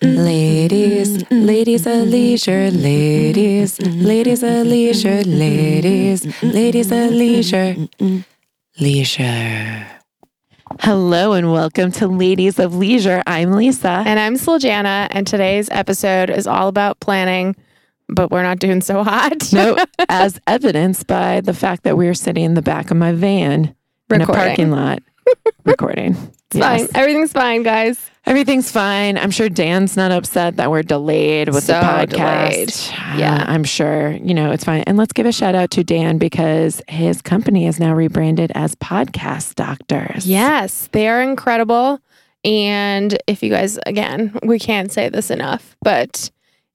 Ladies, ladies of leisure, ladies, ladies of leisure, ladies, ladies of leisure, leisure. Hello and welcome to Ladies of Leisure. I'm Lisa. And I'm Sljana, and today's episode is all about planning, but we're not doing so hot. no, as evidenced by the fact that we're sitting in the back of my van in a parking lot recording. It's fine. Everything's fine, guys. Everything's fine. I'm sure Dan's not upset that we're delayed with the podcast. delayed. Yeah. Uh, I'm sure, you know, it's fine. And let's give a shout out to Dan because his company is now rebranded as Podcast Doctors. Yes, they are incredible. And if you guys, again, we can't say this enough, but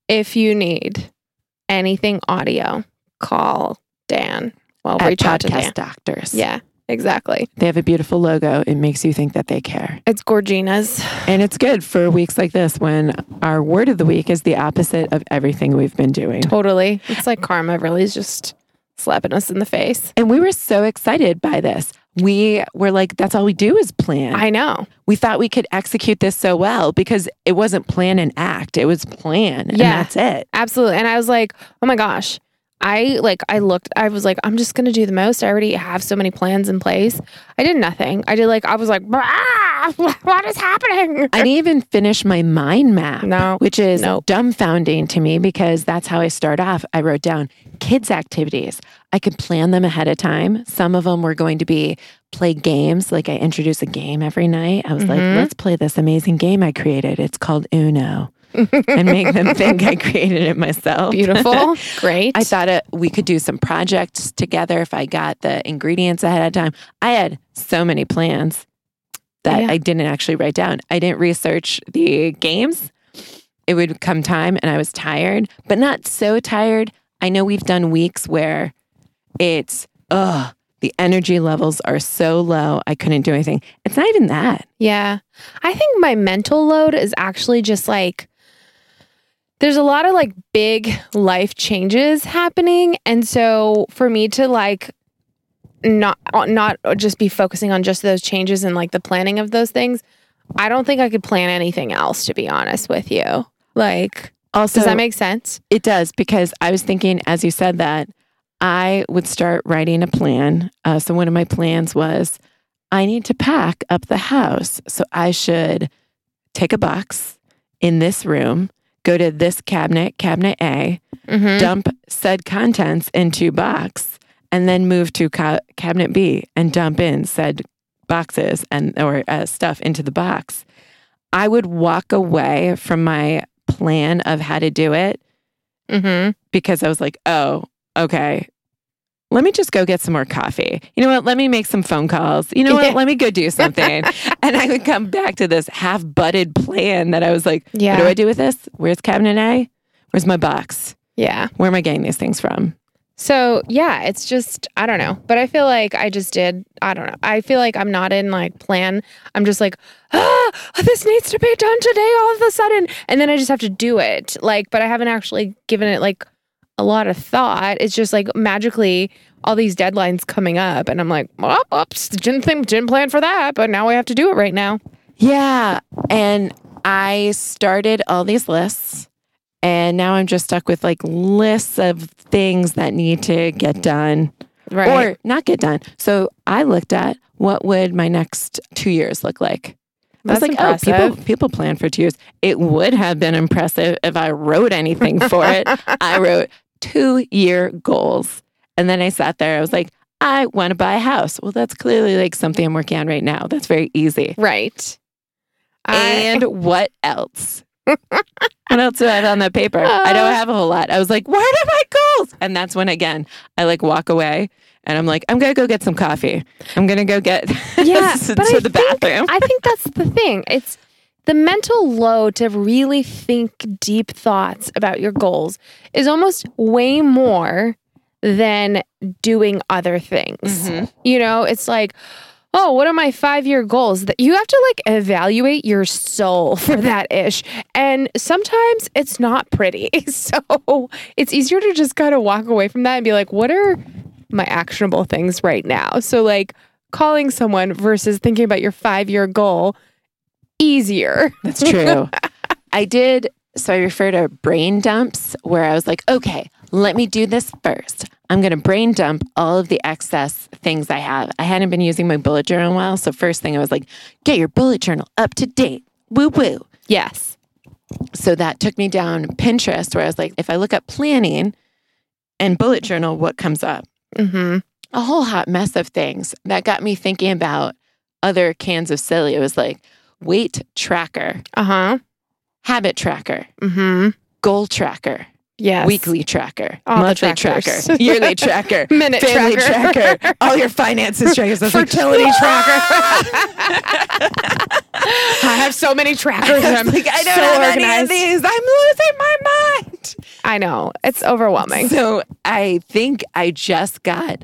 if you need anything audio, call Dan. Well, At reach out to Podcast Dan. Doctors. Yeah, exactly. They have a beautiful logo. It makes you think that they care. It's Gorgina's. And it's good for weeks like this when our word of the week is the opposite of everything we've been doing. Totally. It's like karma really is just slapping us in the face. And we were so excited by this. We were like, that's all we do is plan. I know. we thought we could execute this so well because it wasn't plan and act. It was plan. And Yeah. that's it. Absolutely. And I was like, oh my gosh. I like I looked I was like I'm just going to do the most. I already have so many plans in place. I did nothing. I did like I was like ah, what is happening? I didn't even finish my mind map, No. which is dumbfounding to me because that's how I start off. I wrote down kids' activities. I could plan them ahead of time. Some of them were going to be play games. Like I introduce a game every night. I was like, Mhm. let's play this amazing game I created. It's called Uno. And make them think I created it myself. Beautiful. Great. I thought it, we could do some projects together if I got the ingredients ahead of time. I had so many plans that Yeah. I didn't actually write down. I didn't research the games. It would come time and I was tired, but not so tired. I know we've done weeks where it's, ugh, the energy levels are so low. I couldn't do anything. It's not even that. Yeah. I think my mental load is actually just like there's a lot of like big life changes happening and so for me to like not not just be focusing on just those changes and like the planning of those things, I don't think I could plan anything else to be honest with you. Like Also, does that make sense? It does because I was thinking as you said that I would start writing a plan. Uh, so one of my plans was I need to pack up the house. So I should take a box in this room, go to this cabinet, cabinet A, Mhm. dump said contents into box, and then move to ca- cabinet B and dump in said boxes and or uh, stuff into the box. I would walk away from my plan of how to do it Mhm. because I was like, oh, okay. Let me just go get some more coffee. You know what? Let me make some phone calls. You know what? Let me go do something. and I would come back to this half butted plan that I was like, Yeah. what do I do with this? Where's cabinet A? Where's my box? Yeah. Where am I getting these things from? So yeah, it's just I don't know, but I feel like I just did. I don't know. I feel like I'm not in like plan. I'm just like, ah, this needs to be done today all of a sudden, and then I just have to do it. Like, but I haven't actually given it like a lot of thought. It's just like magically all these deadlines coming up, and I'm like, oh, oops, didn't think, didn't plan for that, but now I have to do it right now. Yeah. And I started all these lists. And now I'm just stuck with like lists of things that need to get done Right. or not get done. So I looked at what would my next two years look like. I was That's like, oh, impressive. people people plan for two years. It would have been impressive if I wrote anything for it. I wrote two year goals. And then I sat there, I was like, I want to buy a house. Well, that's clearly like something I'm working on right now. That's very easy. right. I- And what else? what else do I have on that paper? I don't uh. have a whole lot. I was like, where are my goals? And that's when again I like walk away and I'm like, I'm gonna go get some coffee. I'm gonna go get Yeah, to, but to I the think- bathroom. I think that's the thing. It's the mental load to really think deep thoughts about your goals is almost way more than doing other things. Mhm. You know, it's like, oh, what are my five year goals? That you have to like evaluate your soul for that ish. And sometimes it's not pretty. So it's easier to just kind of walk away from that and be like, what are my actionable things right now? So like calling someone versus thinking about your five year goal easier. That's true. I did. So I refer to brain dumps where I was like, okay, let me do this first. I'm going to brain dump all of the excess things I have. I hadn't been using my bullet journal in a while. So, first thing I was like, get your bullet journal up to date. Woo woo. Yes. So that took me down Pinterest where I was like, if I look up planning and bullet journal, what comes up? Mm-hmm. A whole hot mess of things that got me thinking about other cans of silly. It was like weight tracker, Uh huh. habit tracker, Mm-hmm. goal tracker, Yes. weekly tracker, All monthly tracker, yearly tracker, Minute family tracker. tracker, all your finances trackers. Was like, fertility tracker. I have so many trackers. I'm like, I don't so have organized. any of these. I'm losing my mind. I know it's overwhelming. So I think I just got,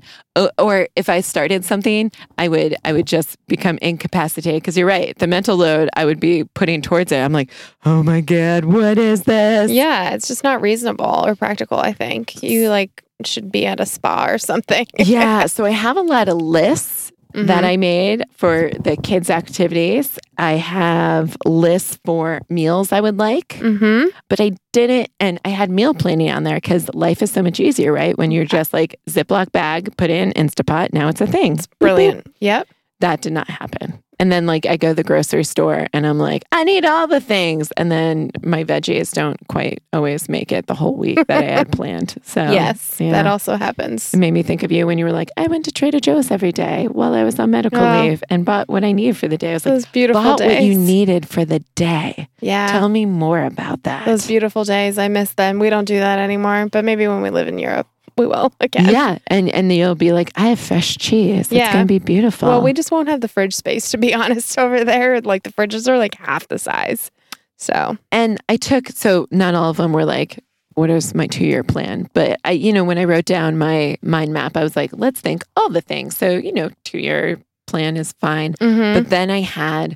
or if I started something, I would, I would just become incapacitated. Because you're right, the mental load I would be putting towards it. I'm like, oh my god, what is this? Yeah, it's just not reasonable or practical. I think you like should be at a spa or something. yeah. So I have a lot of lists that Mhm. I made for the kids' activities. I have lists for meals I would like. Mm-hmm. but I didn't. And I had meal planning on there because life is so much easier, right? When you're just like Ziploc bag, put in Instapot. Now it's a thing. Boop, boop. Brilliant. Yep. That did not happen. And then like I go to the grocery store and I'm like, I need all the things. And then my veggies don't quite always make it the whole week that I had planned. So yes, yeah. that also happens. it made me think of you when you were like, I went to Trader Joe's every day while I was on medical Oh. leave and bought what I needed for the day. I was like, beautiful bought days. what you needed for the day. Yeah. Tell me more about that. Those beautiful days. I miss them. We don't do that anymore, but maybe when we live in Europe, we will again. Yeah, and and you'll be like, I have fresh cheese. It's Yeah. gonna be beautiful. Well, we just won't have the fridge space to be honest over there. Like the fridges are like half the size. So and I took so not all of them were like, what is my two year plan? But I, you know, when I wrote down my mind map, I was like, let's think all the things. So you know, two year plan is fine. Mhm. But then I had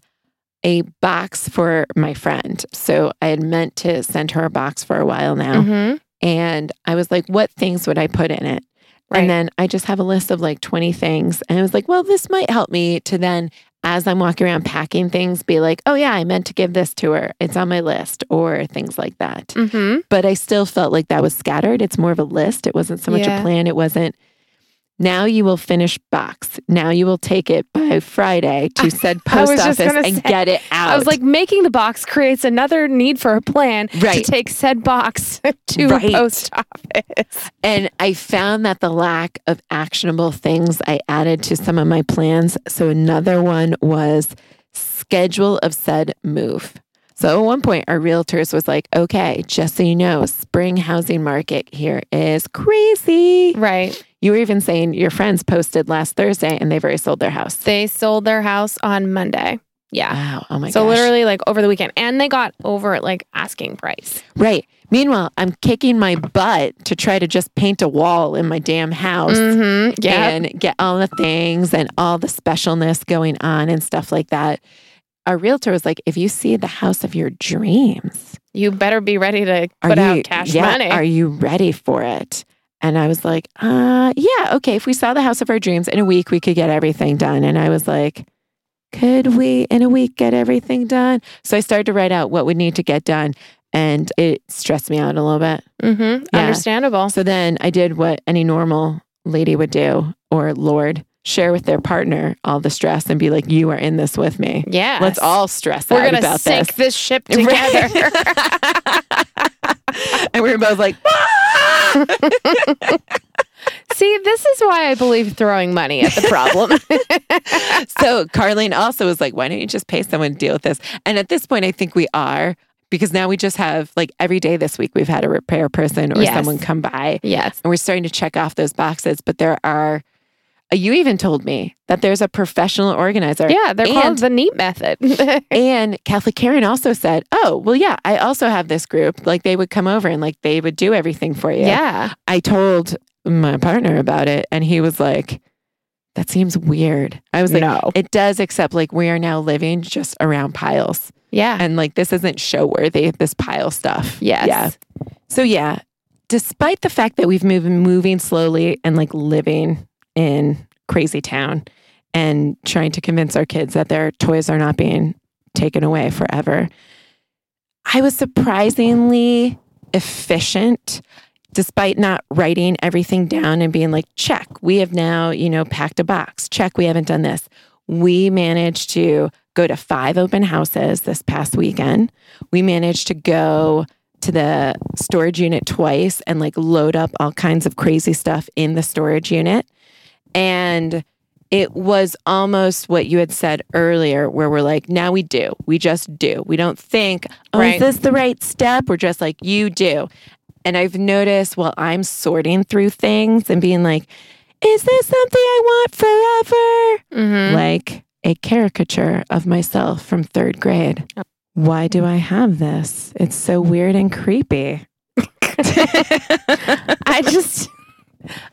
a box for my friend. So I had meant to send her a box for a while now. Mhm. And I was like, what things would I put in it? Right. And then I just have a list of like 20 things. And I was like, well, this might help me to then, as I'm walking around packing things, be like, oh, yeah, I meant to give this to her. It's on my list or things like that. Mhm. But I still felt like that was scattered. It's more of a list. It wasn't so much Yeah. a plan. It wasn't, now you will finish box. Now you will take it by Friday to said post office and say- get it out. I was like, making the box creates another need for a plan Right. to take said box to Right. post office. And I found that the lack of actionable things I added to some of my plans. So another one was schedule of said move. So at one point, our realtors was like, okay, just so you know, spring housing market here is crazy. Right. You were even saying your friends posted last Thursday and they've already sold their house. They sold their house on Monday. Yeah. Wow. Oh my so gosh. literally like over the weekend. And they got over like asking price. Right. Meanwhile, I'm kicking my butt to try to just paint a wall in my damn house. Mm-hmm. Yeah. and get all the things and all the specialness going on and stuff like that. Our realtor was like, if you see the house of your dreams, you better be ready to put you, out cash yeah, money. Are you ready for it? And I was like, uh, yeah, okay. If we saw the house of our dreams in a week, we could get everything done. And I was like, could we in a week get everything done? So I started to write out what would need to get done. And it stressed me out a little bit. mm-hmm. Yeah. Understandable. So then I did what any normal lady would do, or Lord, share with their partner all the stress and be like, you are in this with me. Yeah. Let's all stress We're gonna about sink this. this, ship together. and we were both like, ah! See, this is why I believe throwing money at the problem. so Carlene also was like, why don't you just pay someone to deal with this? And at this point, I think we are because now we just have like every day this week, we've had a repair person or Yes. someone come by yes. and we're starting to check off those boxes. But there are, Uh, you even told me that there's a professional organizer. Yeah, they're called the neat method. And Catholic Karen also said, Oh, well, yeah, I also have this group. Like they would come over and like they would do everything for you. yeah. I told my partner about it and he was like, That seems weird. I was like, no. It does, except like we are now living just around piles. Yeah. And like this isn't show worthy, this pile stuff. yes. Yeah. So, yeah, despite the fact that we've moved moving slowly and like living in crazy town and trying to convince our kids that their toys are not being taken away forever, I was surprisingly efficient despite not writing everything down and being like, check, we have now, you know, packed a box. Check, we haven't done this. We managed to go to five open houses this past weekend. We managed to go to the storage unit twice and like load up all kinds of crazy stuff in the storage unit. And it was almost what you had said earlier, where we're like, now we do. We just do. We don't think, oh, Right. is this the right step? We're just like, you do. And I've noticed while I'm sorting through things and being like, is this something I want forever? Mhm. Like a caricature of myself from third grade. Why do I have this? It's so weird and creepy. I just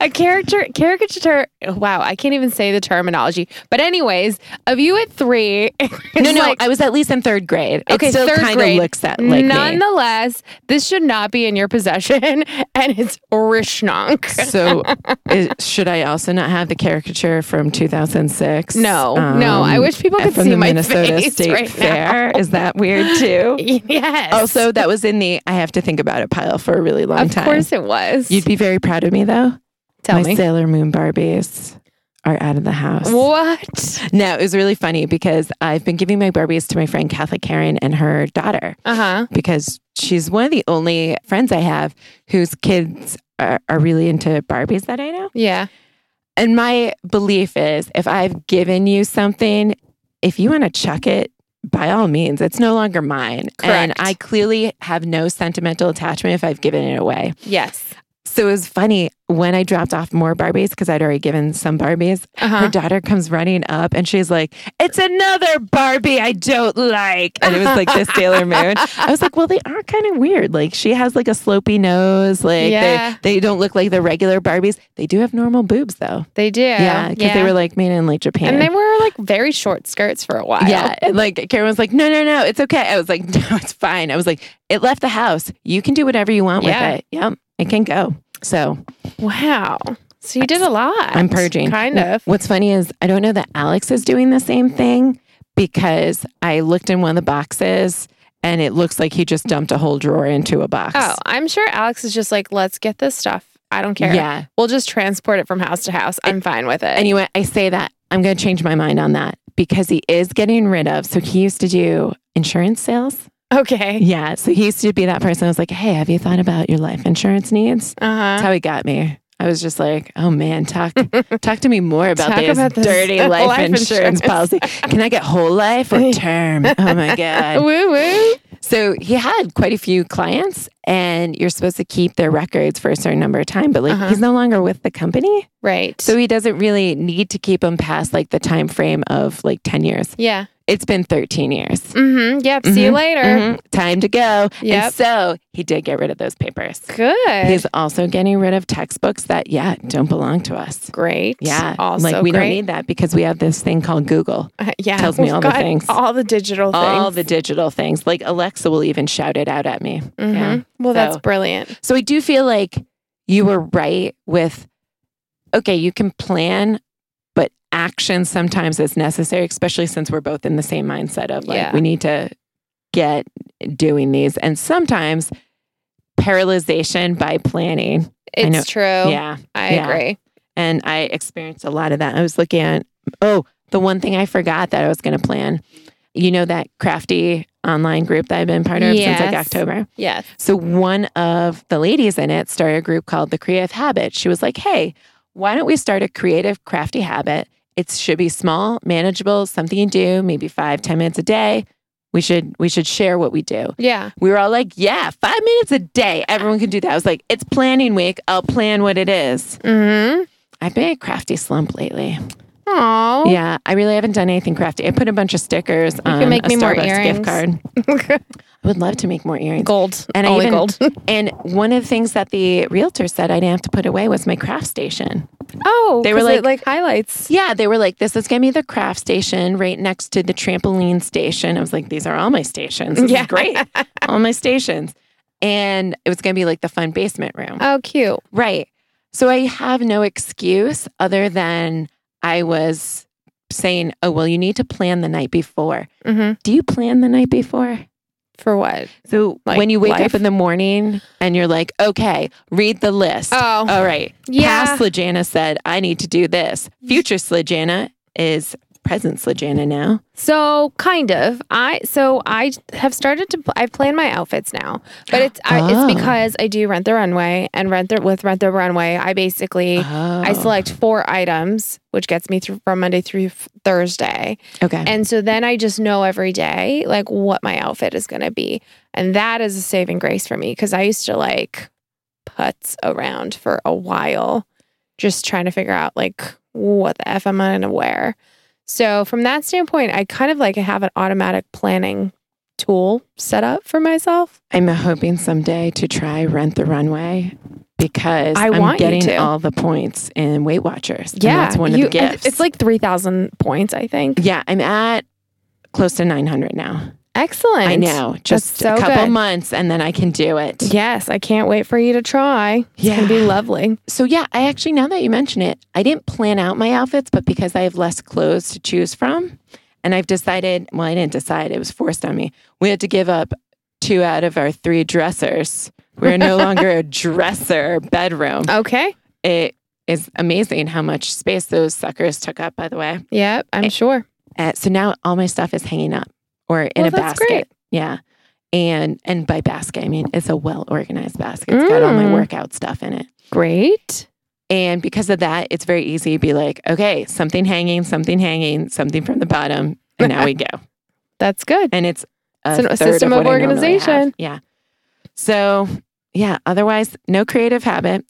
a character caricature. Wow, I can't even say the terminology. But anyways, of you at three. No, no, like- I was at least in third grade. Okay, it still kind of looks at like me. Nonetheless, this should not be in your possession, and it's Rishnonk. So, is, should I also not have the caricature from 2006? No, no, I um, wish people could from see the my Minnesota face State right Fair. Is that weird too? yes. Also, that was in the I have to think about it pile for a really long of time. Of course it was. You'd be very proud of me though. Tell My me Sailor Moon Barbies are out of the house. what? No, it was really funny because I've been giving my Barbies to my friend Catholic Karen and her daughter Uh huh. because she's one of the only friends I have whose kids are, are really into Barbies that I know. Yeah. And my belief is if I've given you something, if you want to chuck it, by all means, it's no longer mine. And Correct. I clearly have no sentimental attachment if I've given it away. Yes. So it was funny when I dropped off more Barbies because I'd already given some Barbies. Uh Her daughter comes running up and she's like, It's another Barbie I don't like. And it was like this Sailor Moon. I was like, Well, they are kind of weird. Like she has like a slopey nose. Like Yeah. they, they don't look like the regular Barbies. They do have normal boobs though. They do. Yeah. Because they were like made in like Japan. and they were like very short skirts for a while. yeah. and, Like Karen was like, No, no, no, it's okay. I was like, No, it's fine. I was like, It left the house. You can do whatever you want Yeah. with it. Yep. It can go. So Wow. So you did a lot. I'm purging. Kind of. What's funny is I don't know that Alex is doing the same thing because I looked in one of the boxes and it looks like he just dumped a whole drawer into a box. Oh, I'm sure Alex is just like, let's get this stuff. I don't care. yeah. We'll just transport it from house to house. I'm fine with it. Anyway, I say that I'm going to change my mind on that because he is getting rid of. So he used to do insurance sales. Okay. Yeah. So he used to be that person. I was like, hey, have you thought about your life insurance needs? Uh-huh. That's how he got me. I was just like, oh man, talk talk to me more about Talk this about this dirty life, life insurance, insurance. policy. Can I get whole life or term? Oh my God. Woo woo. So he had quite a few clients, and you're supposed to keep their records for a certain number of time, but like Uh-huh. he's no longer with the company. Right. So he doesn't really need to keep them past like the time frame of like 10 years. yeah. It's been 13 years. Mm-hmm. Yep. See you Mhm, later. Mhm. Time to go. Yep. And so he did get rid of those papers. Good. He's also getting rid of textbooks that, yeah, don't belong to us. great. Yeah. Also like we great. don't need that because we have this thing called Google. Uh, yeah. tells me all the things. All the digital things. All the digital things. Like Alexa will even shout it out at me. Mhm. Yeah. Well, that's brilliant. So I do feel like you were right with okay, you can plan, action sometimes is necessary, especially since we're both in the same mindset of like Yeah. we need to get doing these. And sometimes paralyzation by planning. I know- It's true. Yeah. I yeah. agree. And I experienced a lot of that. I was looking at oh, the one thing I forgot that I was gonna plan. You know that crafty online group that I've been part of since like October? Yes. So one of the ladies in it started a group called the Creative Habit. She was like, "Hey, why don't we start a creative crafty habit? It should be small, manageable, something you do, maybe five, ten minutes a day. We should we should share what we do." Yeah. We were all like, "Yeah, five minutes a day. Everyone can do that." I was like, "It's planning week. I'll plan what it is." Mm-hmm. I've been a crafty slump lately. Oh. Yeah, I really haven't done anything crafty. I put a bunch of stickers on can make a me more Starbucks earrings. gift card. I would love to make more earrings. gold. And I Only even- gold. And one of the things that the realtor said I didn't have to put away was my craft station. oh, They were like- it, like highlights. Yeah, they were like, this is going to be the craft station right next to the trampoline station. I was like, these are all my stations. This Yeah. is great. all my stations. And it was going to be like the fun basement room. Oh, cute. Right. So I have no excuse other than I was saying, oh, well, you need to plan the night before. Mm-hmm. Do you plan the night before? For what? So Like when you wake life? up in the morning and you're like, okay, read the list. Oh. All right. Yeah. Past Slijana said, I need to do this. Future Slijana is present Slijana now. So kind of. I so I have started to. I've planned my outfits now, but it's I, Oh. it's ah. because I do rent the runway and rent the with rent the runway. I basically I Oh. select four items, which gets me through from Monday through Thursday, Okay. and so then I just know every day like what my outfit is going to be, and that is a saving grace for me because I used to like putz around for a while, just trying to figure out like what the f am I going to wear. So from that standpoint, I kind of like have an automatic planning tool set up for myself. I'm hoping someday to try Rent the Runway because I am getting all the points in Weight Watchers. Yeah, that's one of you- the gifts. It's like three thousand points, I think. yeah, I'm at close to 900 now. Excellent. I know, just so a couple good. months, and then I can do it. Yes, I can't wait for you to try. It's gonna be lovely. So yeah, I actually now that you mention it, I didn't plan out my outfits, but because I have less clothes to choose from, and I've decided, well, I didn't decide, it was forced on me. We had to give up two out of our three dressers. We're no longer a dresser bedroom. Okay. It is amazing how much space those suckers took up, by the way. Yep, I'm sure. Uh, so now all my stuff is hanging up or in Well, a basket. great. Yeah. And and by basket, I mean it's a well organized basket. It's got all my Mm. workout stuff in it. Great. And because of that, it's very easy to be like, okay, something hanging, something hanging, something from the bottom, and now we go. That's good. And it's a, It's a system of have. organization. Yeah. So yeah, otherwise, no creative habit.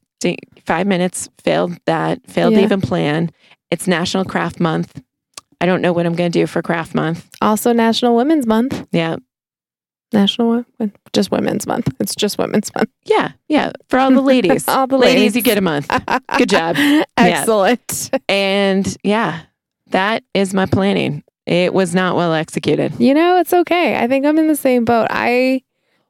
Five minutes failed that, failed to even plan. It's National Craft Month. I don't know what I'm going to do for Craft Month. Also National Women's Month. Yeah. National just Women's Month. It's just Women's Month. Yeah. Yeah. For all the ladies. All the ladies, ladies. you get a month. Good job. Excellent. And yeah, that is my planning. It was not well executed. You know, it's okay. I think I'm in the same boat. I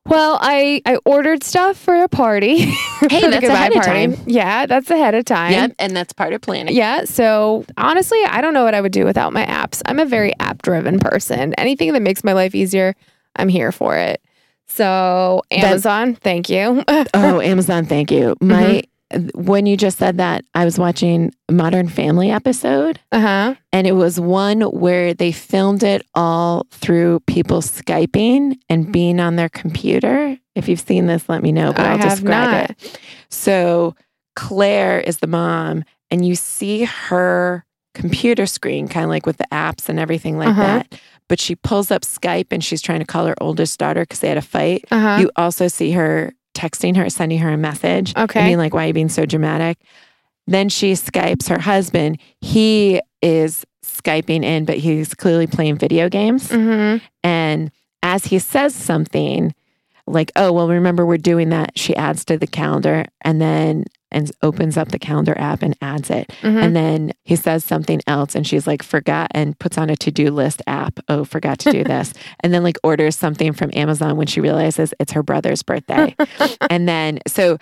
well, I I ordered stuff for a party. for the that's ahead of party. time. Yeah, that's ahead of time. Yep. And that's part of planning. Yeah. So honestly, I don't know what I would do without my apps. I'm a very app driven person. Anything that makes my life easier, I'm here for it. So Amazon, thank you. Oh, Amazon, thank you. My mm-hmm. When you just said that, I was watching a Modern Family episode, uh huh. and it was one where they filmed it all through people skyping and being on their computer. If you've seen this, let me know. But I will have describe not. it. So Claire is the mom, and you see her computer screen, kind of like with the apps and everything like Uh-huh. that. But she pulls up Skype and she's trying to call her oldest daughter because they had a fight. Uh huh. You also see her texting her, sending her a message. Okay. I mean, like, why are you being so dramatic? Then she Skypes her husband. He is Skyping in, but he's clearly playing video games. Mm-hmm. And as he says something, like, oh, well, remember we're doing that, she adds to the calendar and then and opens up the calendar app and adds it. Mm-hmm. And then he says something else and she's like, forgot and puts on a to do list app. Oh, forgot to do this. and then like orders something from Amazon when she realizes it's her brother's birthday. and then, so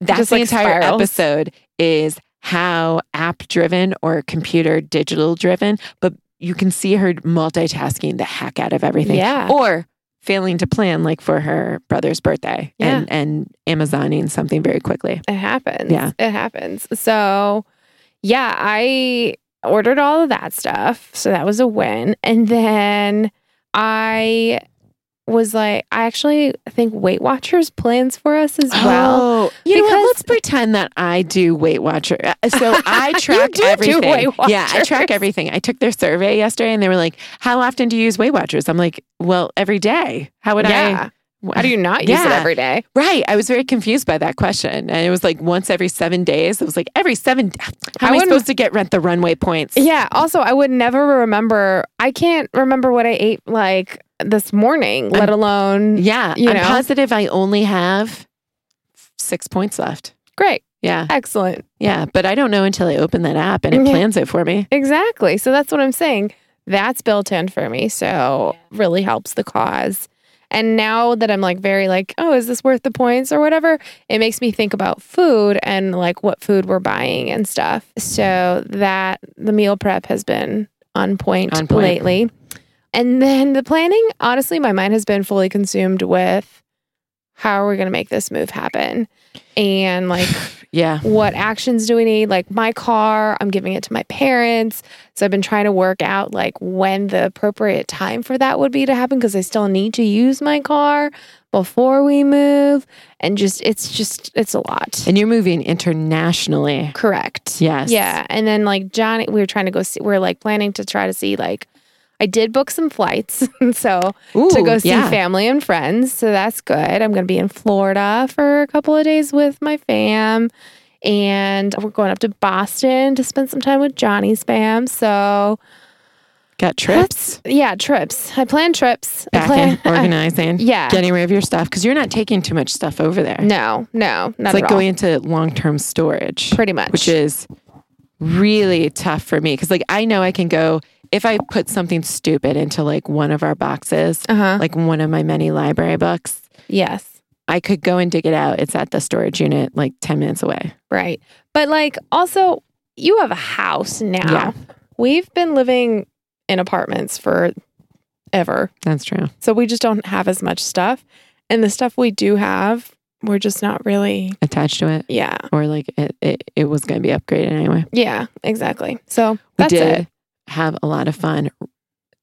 that's Just, the like, entire spirals. episode is how app driven or computer digital driven, but you can see her multitasking the heck out of everything Yeah. or failing to plan like for her brother's birthday and, and Amazoning something very quickly. It happens. Yeah. It happens. So, yeah, I ordered all of that stuff. So that was a win. And then I was like, I actually think Weight Watchers plans for us as well. Oh, you know what? Let's pretend that I do Weight Watcher. Uh, So I track everything. Yeah, I track everything. I took their survey yesterday, and they were like, "How often do you use Weight Watchers?" I'm like, "Well, every day. How would yeah. I?" How do you not use it every day? Right. I was very confused by that question, and it was like once every seven days. It was like every seven. How I am I supposed to get rent the runway points? Yeah. Also, I would never remember. I can't remember what I ate like this morning, let alone. Yeah, You I'm know? positive I only have six points left. Great. Yeah, Excellent. yeah, but I don't know until I open that app and it Yeah. plans it for me. Exactly. So that's what I'm saying. That's built in for me. So really helps the cause. And now that I'm like very like, oh, is this worth the points or whatever? It makes me think about food and like what food we're buying and stuff. So that the meal prep has been on point, On point. lately. and then the planning, honestly, my mind has been fully consumed with how are we going to make this move happen? And like, Yeah. what actions do we need? Like, my car, I'm giving it to my parents. So I've been trying to work out like when the appropriate time for that would be to happen because I still need to use my car before we move. And just, it's just, it's a lot. And you're moving internationally. Correct. Yes. Yeah. And then like Johnny, we were trying to go see, we are like planning to try to see like, I did book some flights. so Ooh, to go see yeah. family and friends. So that's good. I'm going to be in Florida for a couple of days with my fam. And we're going up to Boston to spend some time with Johnny's fam. So, Got trips. yeah, trips. I plan trips. I plan, organizing, yeah. getting rid of your stuff because you're not taking too much stuff over there. no, no, not it's like all. going into long term storage, Pretty much. which is really tough for me because, like, I know I can go if I put something stupid into like one of our boxes, uh huh. like one of my many library books. Yes. I could go and dig it out. It's at the storage unit, like 10 minutes away. Right. But like also, you have a house now. Yeah. We've been living in apartments for ever. That's true. So we just don't have as much stuff. And the stuff we do have, we're just not really, Attached to it, yeah. or like it, it, it was going to be upgraded anyway. Yeah, exactly. So We did it. have a lot of fun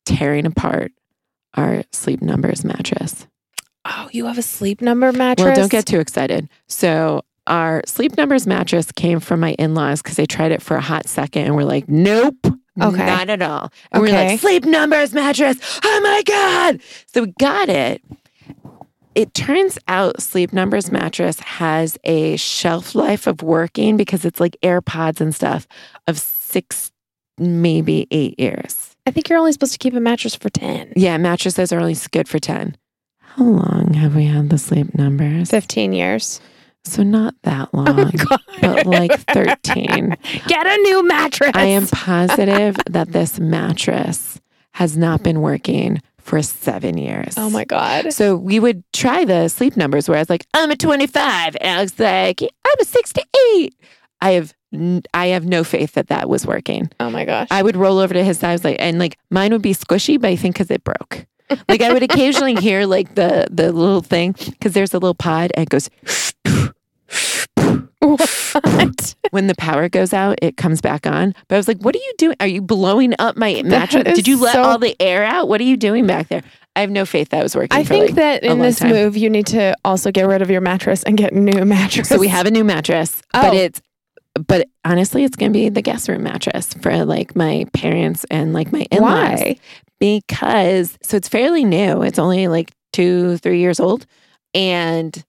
tearing apart our sleep numbers mattress. Oh, you have a sleep number mattress? Well, don't get too excited. So, our sleep numbers mattress came from my in laws because they tried it for a hot second and we're like, nope, Okay. not at all. And we're like, sleep numbers mattress. Oh my God. So, we got it. It turns out Sleep Numbers mattress has a shelf life of working because it's like AirPods and stuff of six, maybe eight years. I think you're only supposed to keep a mattress for 10, Yeah, mattresses are only good for 10. How long have we had the sleep numbers? 15 years. So not that oh, long, Oh but like 13. Get a new mattress. I am positive that this mattress has not been working for seven years. Oh my God. So we would try the sleep numbers where I was like, I'm a 25. And Alex like, I'm a 68. I have I have no faith that that was working. Oh my gosh. I would roll over to his side, like, and like mine would be squishy, but I think because it broke. Like I would occasionally hear like the the little thing because there's a little pod and it goes what? when the power goes out, it comes back on. But I was like, what are you doing? Are you blowing up my mattress? Did you let so- all the air out? What are you doing back there? I have no faith that was working. I think like- that in this time. move, you need to also get rid of your mattress and get a new mattress. So we have a new mattress, Oh. but it's but honestly, it's gonna be the guest room mattress for like my parents and like my in-laws. Why? Because so it's fairly new. It's only like two, three years old. And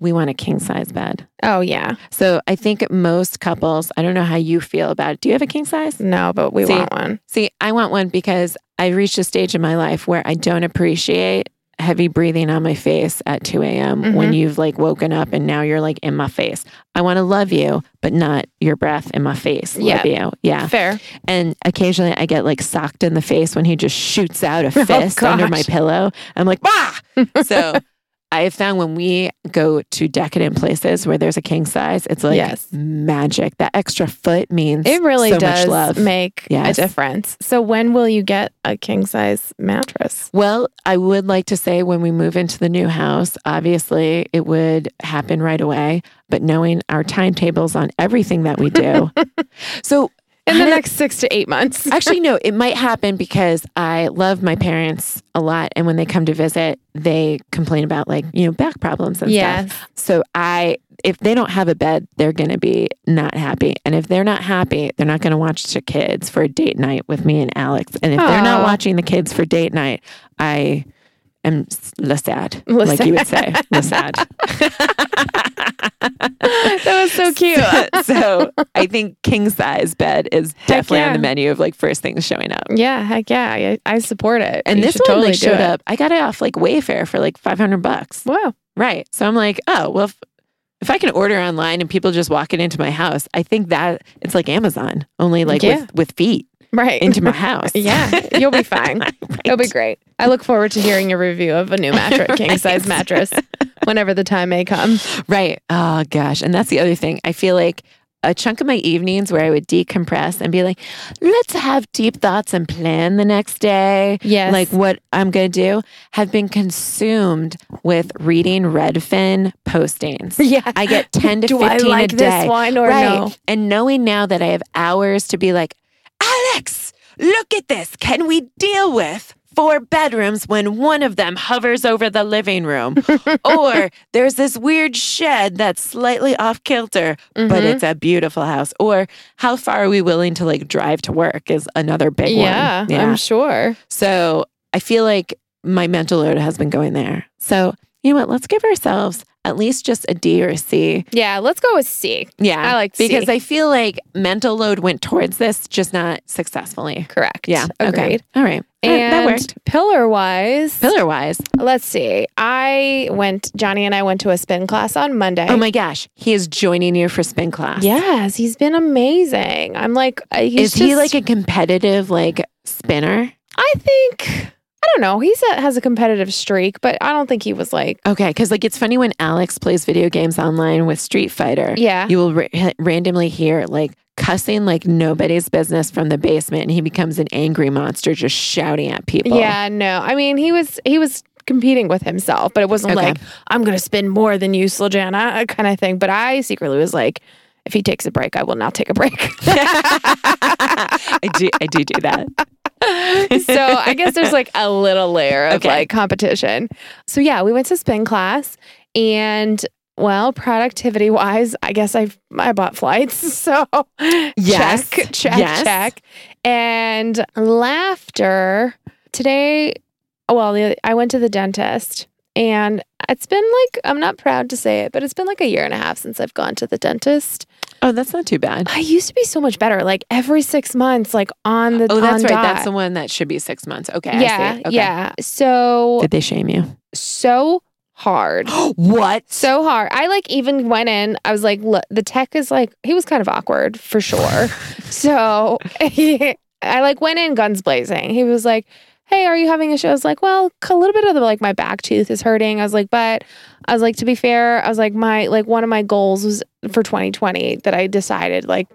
we want a king size bed. Oh, yeah. So I think most couples, I don't know how you feel about it. Do you have a king size? No, but we See, want one. See, I want one because I reached a stage in my life where I don't appreciate heavy breathing on my face at 2 a.m. when Mhm. you've like woken up and now you're like in my face. I want to love you, but not your breath in my face. Love you. Yeah. Fair. And occasionally I get like socked in the face when he just shoots out a fist under my pillow. I'm like, bah! so I have found when we go to decadent places where there's a king size, it's like Yes. magic. That extra foot means It really so does much love. make Yes. a difference. So when will you get a king size mattress? Well, I would like to say when we move into the new house, obviously it would happen right away. But knowing our timetables on everything that we do. so In the next six to eight months. actually, no, it might happen because I love my parents a lot. And when they come to visit, they complain about like, you know, back problems and stuff. yes. So I, if they don't have a bed, they're going to be not happy. And if they're not happy, they're not going to watch the kids for a date night with me and Alex. And if they're not watching the kids for date night, I am le sad, Le like you would say, le sad. that was so cute. so I think king size bed is definitely on the menu of like first things showing up. yeah, heck yeah. I, I support it. And You this one totally like showed up. I got it off like Wayfair for like 500 bucks. Wow. Right. So I'm like, oh, well, if, if I can order online and people just walk it into my house, I think that it's like Amazon, only like Yeah. with, with feet Right. into my house. yeah. You'll be fine. It'll be great. I look forward to hearing your review of a new mattress, king size mattress, whenever the time may come. Right. Oh, gosh. And that's the other thing. I feel like a chunk of my evenings where I would decompress and be like, let's have deep thoughts and plan the next day. Yes. Like what I'm going to do have been consumed with reading Redfin postings. yeah. I get 10 to Do 15 I like a day. this one or right. no? And knowing now that I have hours to be like, Alex, look at this. Can we deal with four bedrooms when one of them hovers over the living room? or there's this weird shed that's slightly off kilter, but Mhm. it's a beautiful house. Or how far are we willing to like drive to work is another big yeah, one. Yeah, I'm sure. So I feel like my mental load has been going there. So, you know what? Let's give ourselves at least just a D or a C. Yeah, let's go with C. Yeah. I like because I feel like mental load went towards this, just not successfully. Correct. Yeah. Agreed. Okay. All right. And that worked. pillar wise, Pillar wise. let's see. I went, Johnny and I went to a spin class on Monday. Oh my gosh. He is joining you for spin class. Yes, he's been amazing. I'm like, uh, he's Is he like a competitive like spinner? I think I don't know. He has a competitive streak, but I don't think he was like. Okay. Because like it's funny when Alex plays video games online with Street Fighter. Yeah. You will ra- randomly hear like cussing like nobody's business from the basement and he becomes an angry monster just shouting at people. Yeah, no. I mean, he was he was competing with himself, but it wasn't Okay. like I'm going to spend more than you, Sljana, kind of thing. But I secretly was like, if he takes a break, I will now take a break. I do I do do that. so I guess there's like a little layer of Okay. like competition. So yeah, we went to spin class and well, productivity wise, I guess I I bought flights. So Yes. check, check, Yes. check. And laughter today. Well, I went to the dentist and it's been like I'm not proud to say it, but it's been like a year and a half since I've gone to the dentist. Oh, that's not too bad. I used to be so much better, like every six months, like on the Oh, that's right. dot. That's the one that should be six months. Okay. I yeah, see. Okay. yeah. So Did they shame you? so hard. what? So hard. I like even went in. I was like, look, the tech is like, he was kind of awkward for sure. so I like went in guns blazing. He was like, hey, are you having a show? I was like, well, a little bit of the like my back tooth is hurting. I was like, but I was like, to be fair, I was like, my like one of my goals was for 2020 that I decided like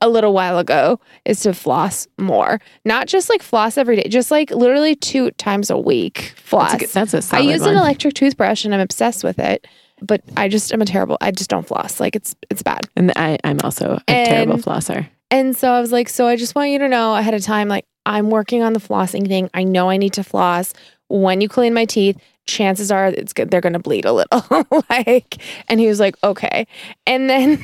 a little while ago is to floss more. Not just like floss every day, just like literally two times a week floss. That's a, good- that's a I solid use one. an electric toothbrush and I'm obsessed with it. But I just am a terrible. I just don't floss. Like it's it's bad. and I, I'm also a terrible flosser. And so I was like, so I just want you to know ahead of time, like I'm working on the flossing thing. I know I need to floss. When you clean my teeth, chances are it's good. They're gonna bleed a little. like, and he was like, okay. And then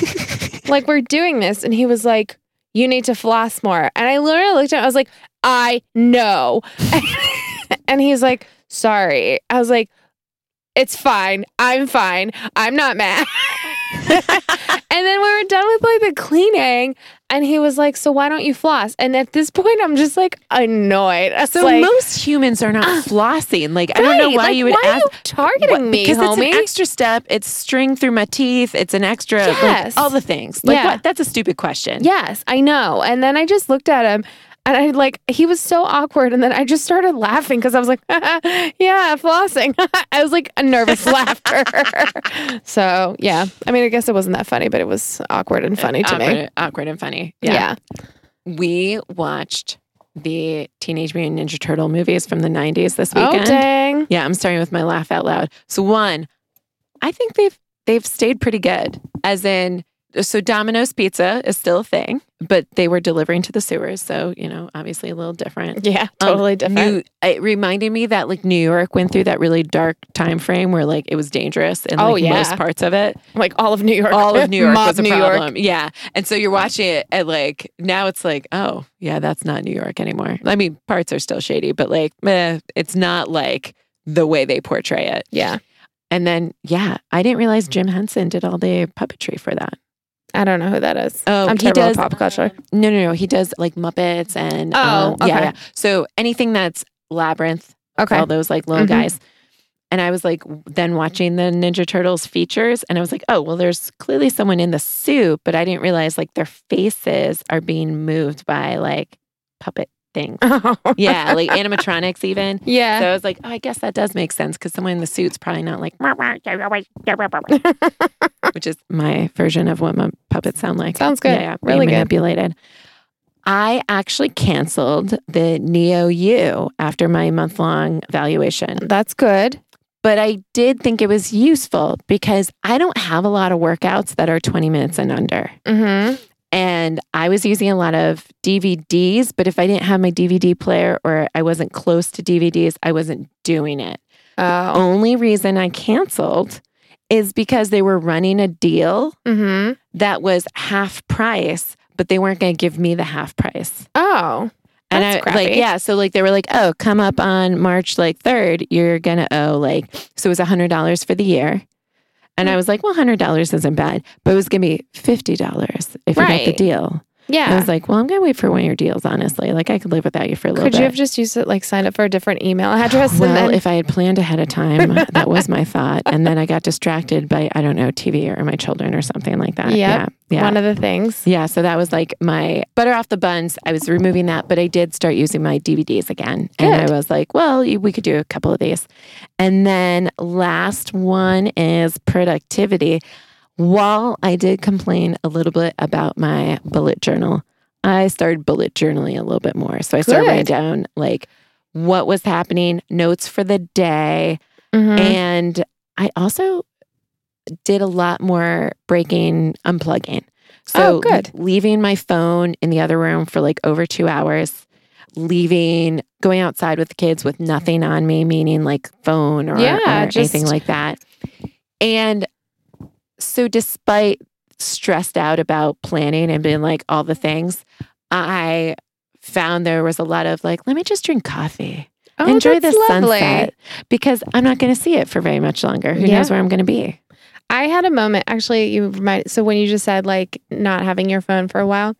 like we're doing this, and he was like, you need to floss more. And I literally looked at him. I was like, I know. and he's like, sorry. I was like, it's fine. I'm fine. I'm not mad. and then we were done with like the cleaning, and he was like, "So why don't you floss?" And at this point, I'm just like annoyed. It's So like, most humans are not flossing. Like I don't know why like, you would why ask. You targeting what- me, because homie? it's an extra step. It's string through my teeth. It's an extra, like, Yes. all the things. Like Yeah. what? That's a stupid question. yes, I know. And then I just looked at him. And I like he was so awkward, and then I just started laughing because I was like, "Yeah, flossing." I was like a nervous laughter. so yeah, I mean, I guess it wasn't that funny, but it was awkward and uh, funny to awkward, me. awkward and funny. Yeah. We watched the Teenage Mutant Ninja Turtle movies from the 90s this oh, weekend. Oh dang! Yeah, I'm starting with my laugh out loud. So one, I think they've they've stayed pretty good. As in, so Domino's Pizza is still a thing, but they were delivering to the sewers, so you know, obviously a little different. Yeah, Um, totally different. New, it reminded me that like New York went through that really dark time frame where like it was dangerous in Oh, yeah. most parts of it. like all of New York. All of New York Mob was a New York. Yeah. And so you're watching it and like now it's like, oh, yeah, that's not New York anymore. I mean, parts are still shady, but like, meh, it's not like the way they portray it. Yeah. And then, yeah, I didn't realize Jim Henson did all the puppetry for that. I don't know who that is. Oh, I'm he does- at pop culture. No, no, no. He does like Muppets and Oh, um, yeah, okay. yeah. So anything that's Labyrinth, Okay. all those like little Mhm. guys. And I was like, then watching the Ninja Turtles features, and I was like, oh, well, there's clearly someone in the suit, but I didn't realize like their faces are being moved by like puppet things. Yeah, like animatronics even. yeah. So I was like, oh, I guess that does make sense because someone in the suit's probably not like, which is my version of what my puppets sound like. Sounds good. Yeah, yeah Really good. manipulated. I actually canceled the NEOU after my month long evaluation, That's good. but I did think it was useful because I don't have a lot of workouts that are 20 minutes and under. Mm-hmm. And I was using a lot of DVDs, but if I didn't have my DVD player or I wasn't close to DVDs, I wasn't doing it. Oh. Only reason I canceled is because they were running a deal Mm-hmm. that was half price, but they weren't going to give me the half price. Oh. And That's I like, yeah. So like they were like, oh, come up on March like 3rd, you're going to owe like, so it was $100 for the year. And. I was like, well, $100 isn't bad, but it was going to be $50 if you get the Right. Deal. I was like, well, I'm going to wait for one of your deals, honestly. Like I could live without you for a little bit. Could bit. you have just used it like signed up for a different email address well, then if I had planned ahead of time, that was my thought. And then I got distracted by, I don't know, TV or my children or something like that. Yep. Yeah. Yeah. one of the things? yeah. So that was like my butter off the buns. I was removing that, but I did start using my DVDs again. And I was like, well, we could do a couple of these. And then last one is productivity. While I did complain a little bit about my bullet journal, I started bullet journaling a little bit more. So I started writing down like what was happening, notes for the day. Mhm. And I also did a lot more breaking, unplugging. So Oh, good. leaving my phone in the other room for like over two hours, leaving, going outside with the kids with nothing on me, meaning like phone or, Yeah, or anything like that. And so despite stressed out about planning and being like all the things, I found there was a lot of like, let me just drink coffee Oh, enjoy the lovely. sunset because I'm not going to see it for very much longer. Who Yeah. knows where I'm going to be? I had a moment actually. You remind so when you just said like not having your phone for a while.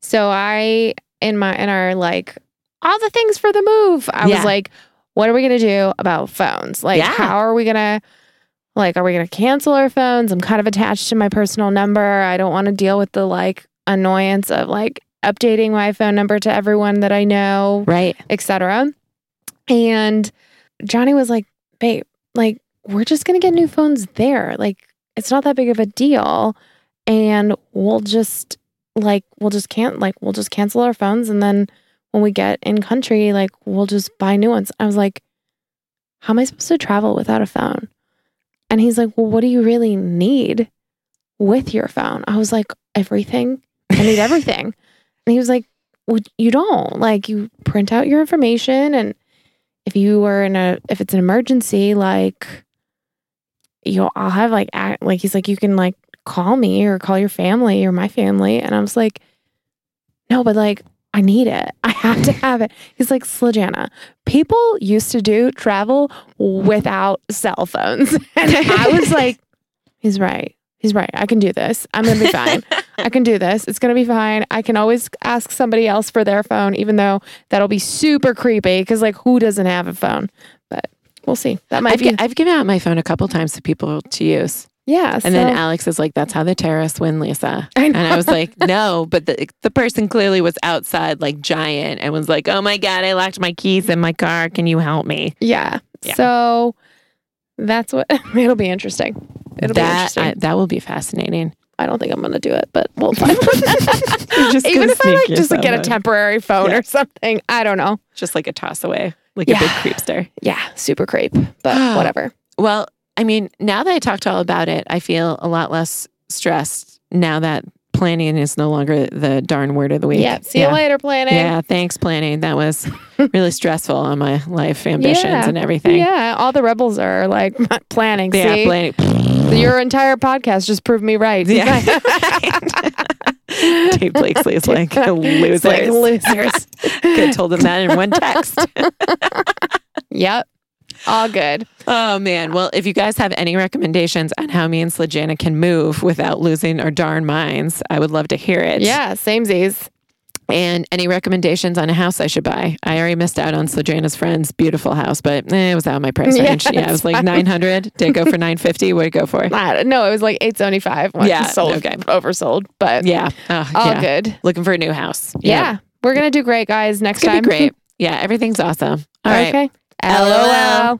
So I in my in our like all the things for the move. I Yeah. was like, what are we gonna do about phones? Like, Yeah. how are we gonna like are we gonna cancel our phones? I'm kind of attached to my personal number. I don't want to deal with the like annoyance of like updating my phone number to everyone that I know Right. etc. And Johnny was like, babe, like, we're just going to get new phones there. Like, it's not that big of a deal. And we'll just, like, we'll just can't, like, we'll just cancel our phones. And then when we get in country, like, we'll just buy new ones. I was like, how am I supposed to travel without a phone? And he's like, well, what do you really need with your phone? I was like, everything. I need everything. And he was like, well, you don't. Like, you print out your information and if you were in a if it's an emergency like you I'll have like act, like he's like you can like call me or call your family or my family and I was like no but like I need it. I have to have it. He's like Slajana people used to do travel without cell phones. And I was like he's right. He's right. I can do this. I'm gonna be fine. I can do this. It's gonna be fine. I can always ask somebody else for their phone even though that'll be super creepy because like who doesn't have a phone? But we'll see. That might I've, be gi- I've given out my phone a couple times to people to use. Yeah And then Alex is like, that's how the terrorists win, Lisa. I. And I was like, no, but the, the person clearly was outside like giant and was like, oh my God, I locked my keys in my car. Can you help me? yeah. Yeah. so that's what it'll be interesting it'll be that, interesting I, that will be fascinating. I don't think I'm gonna do it but we'll find just even if I like just like, get a temporary phone Yeah. or something I don't know Just like a toss away, like Yeah. a big creepster. yeah super creep but whatever Well, I mean, now that I talked all about it, I feel a lot less stressed now that planning is no longer the darn word of the week. yeah see you later planning Yeah, thanks, planning. That was really stressful on my life ambitions Yeah. and everything. Yeah, all the rebels are like planning. Yeah, see, planning. your entire podcast just proved me right. Yeah. Dave Blakesley is like losers. like losers. Could have told him that in one text. yep, all good. Oh man. Well, if you guys have any recommendations on how me and Slajana can move without losing our darn minds, I would love to hear it. Yeah, same Z's. And any recommendations on a house I should buy? I already missed out on Slajana's friend's beautiful house, but eh, it was out of my price Yeah, range. Yeah, it was like 900. Did it go for 950? What did it go for? No. It was like eight seventy five. Yeah, sold, okay. oversold, but Yeah. Oh, all yeah. good. Looking for a new house. Yeah. We're gonna do great, guys. Next time. great. Yeah, everything's awesome. All right. okay. LOL. LOL.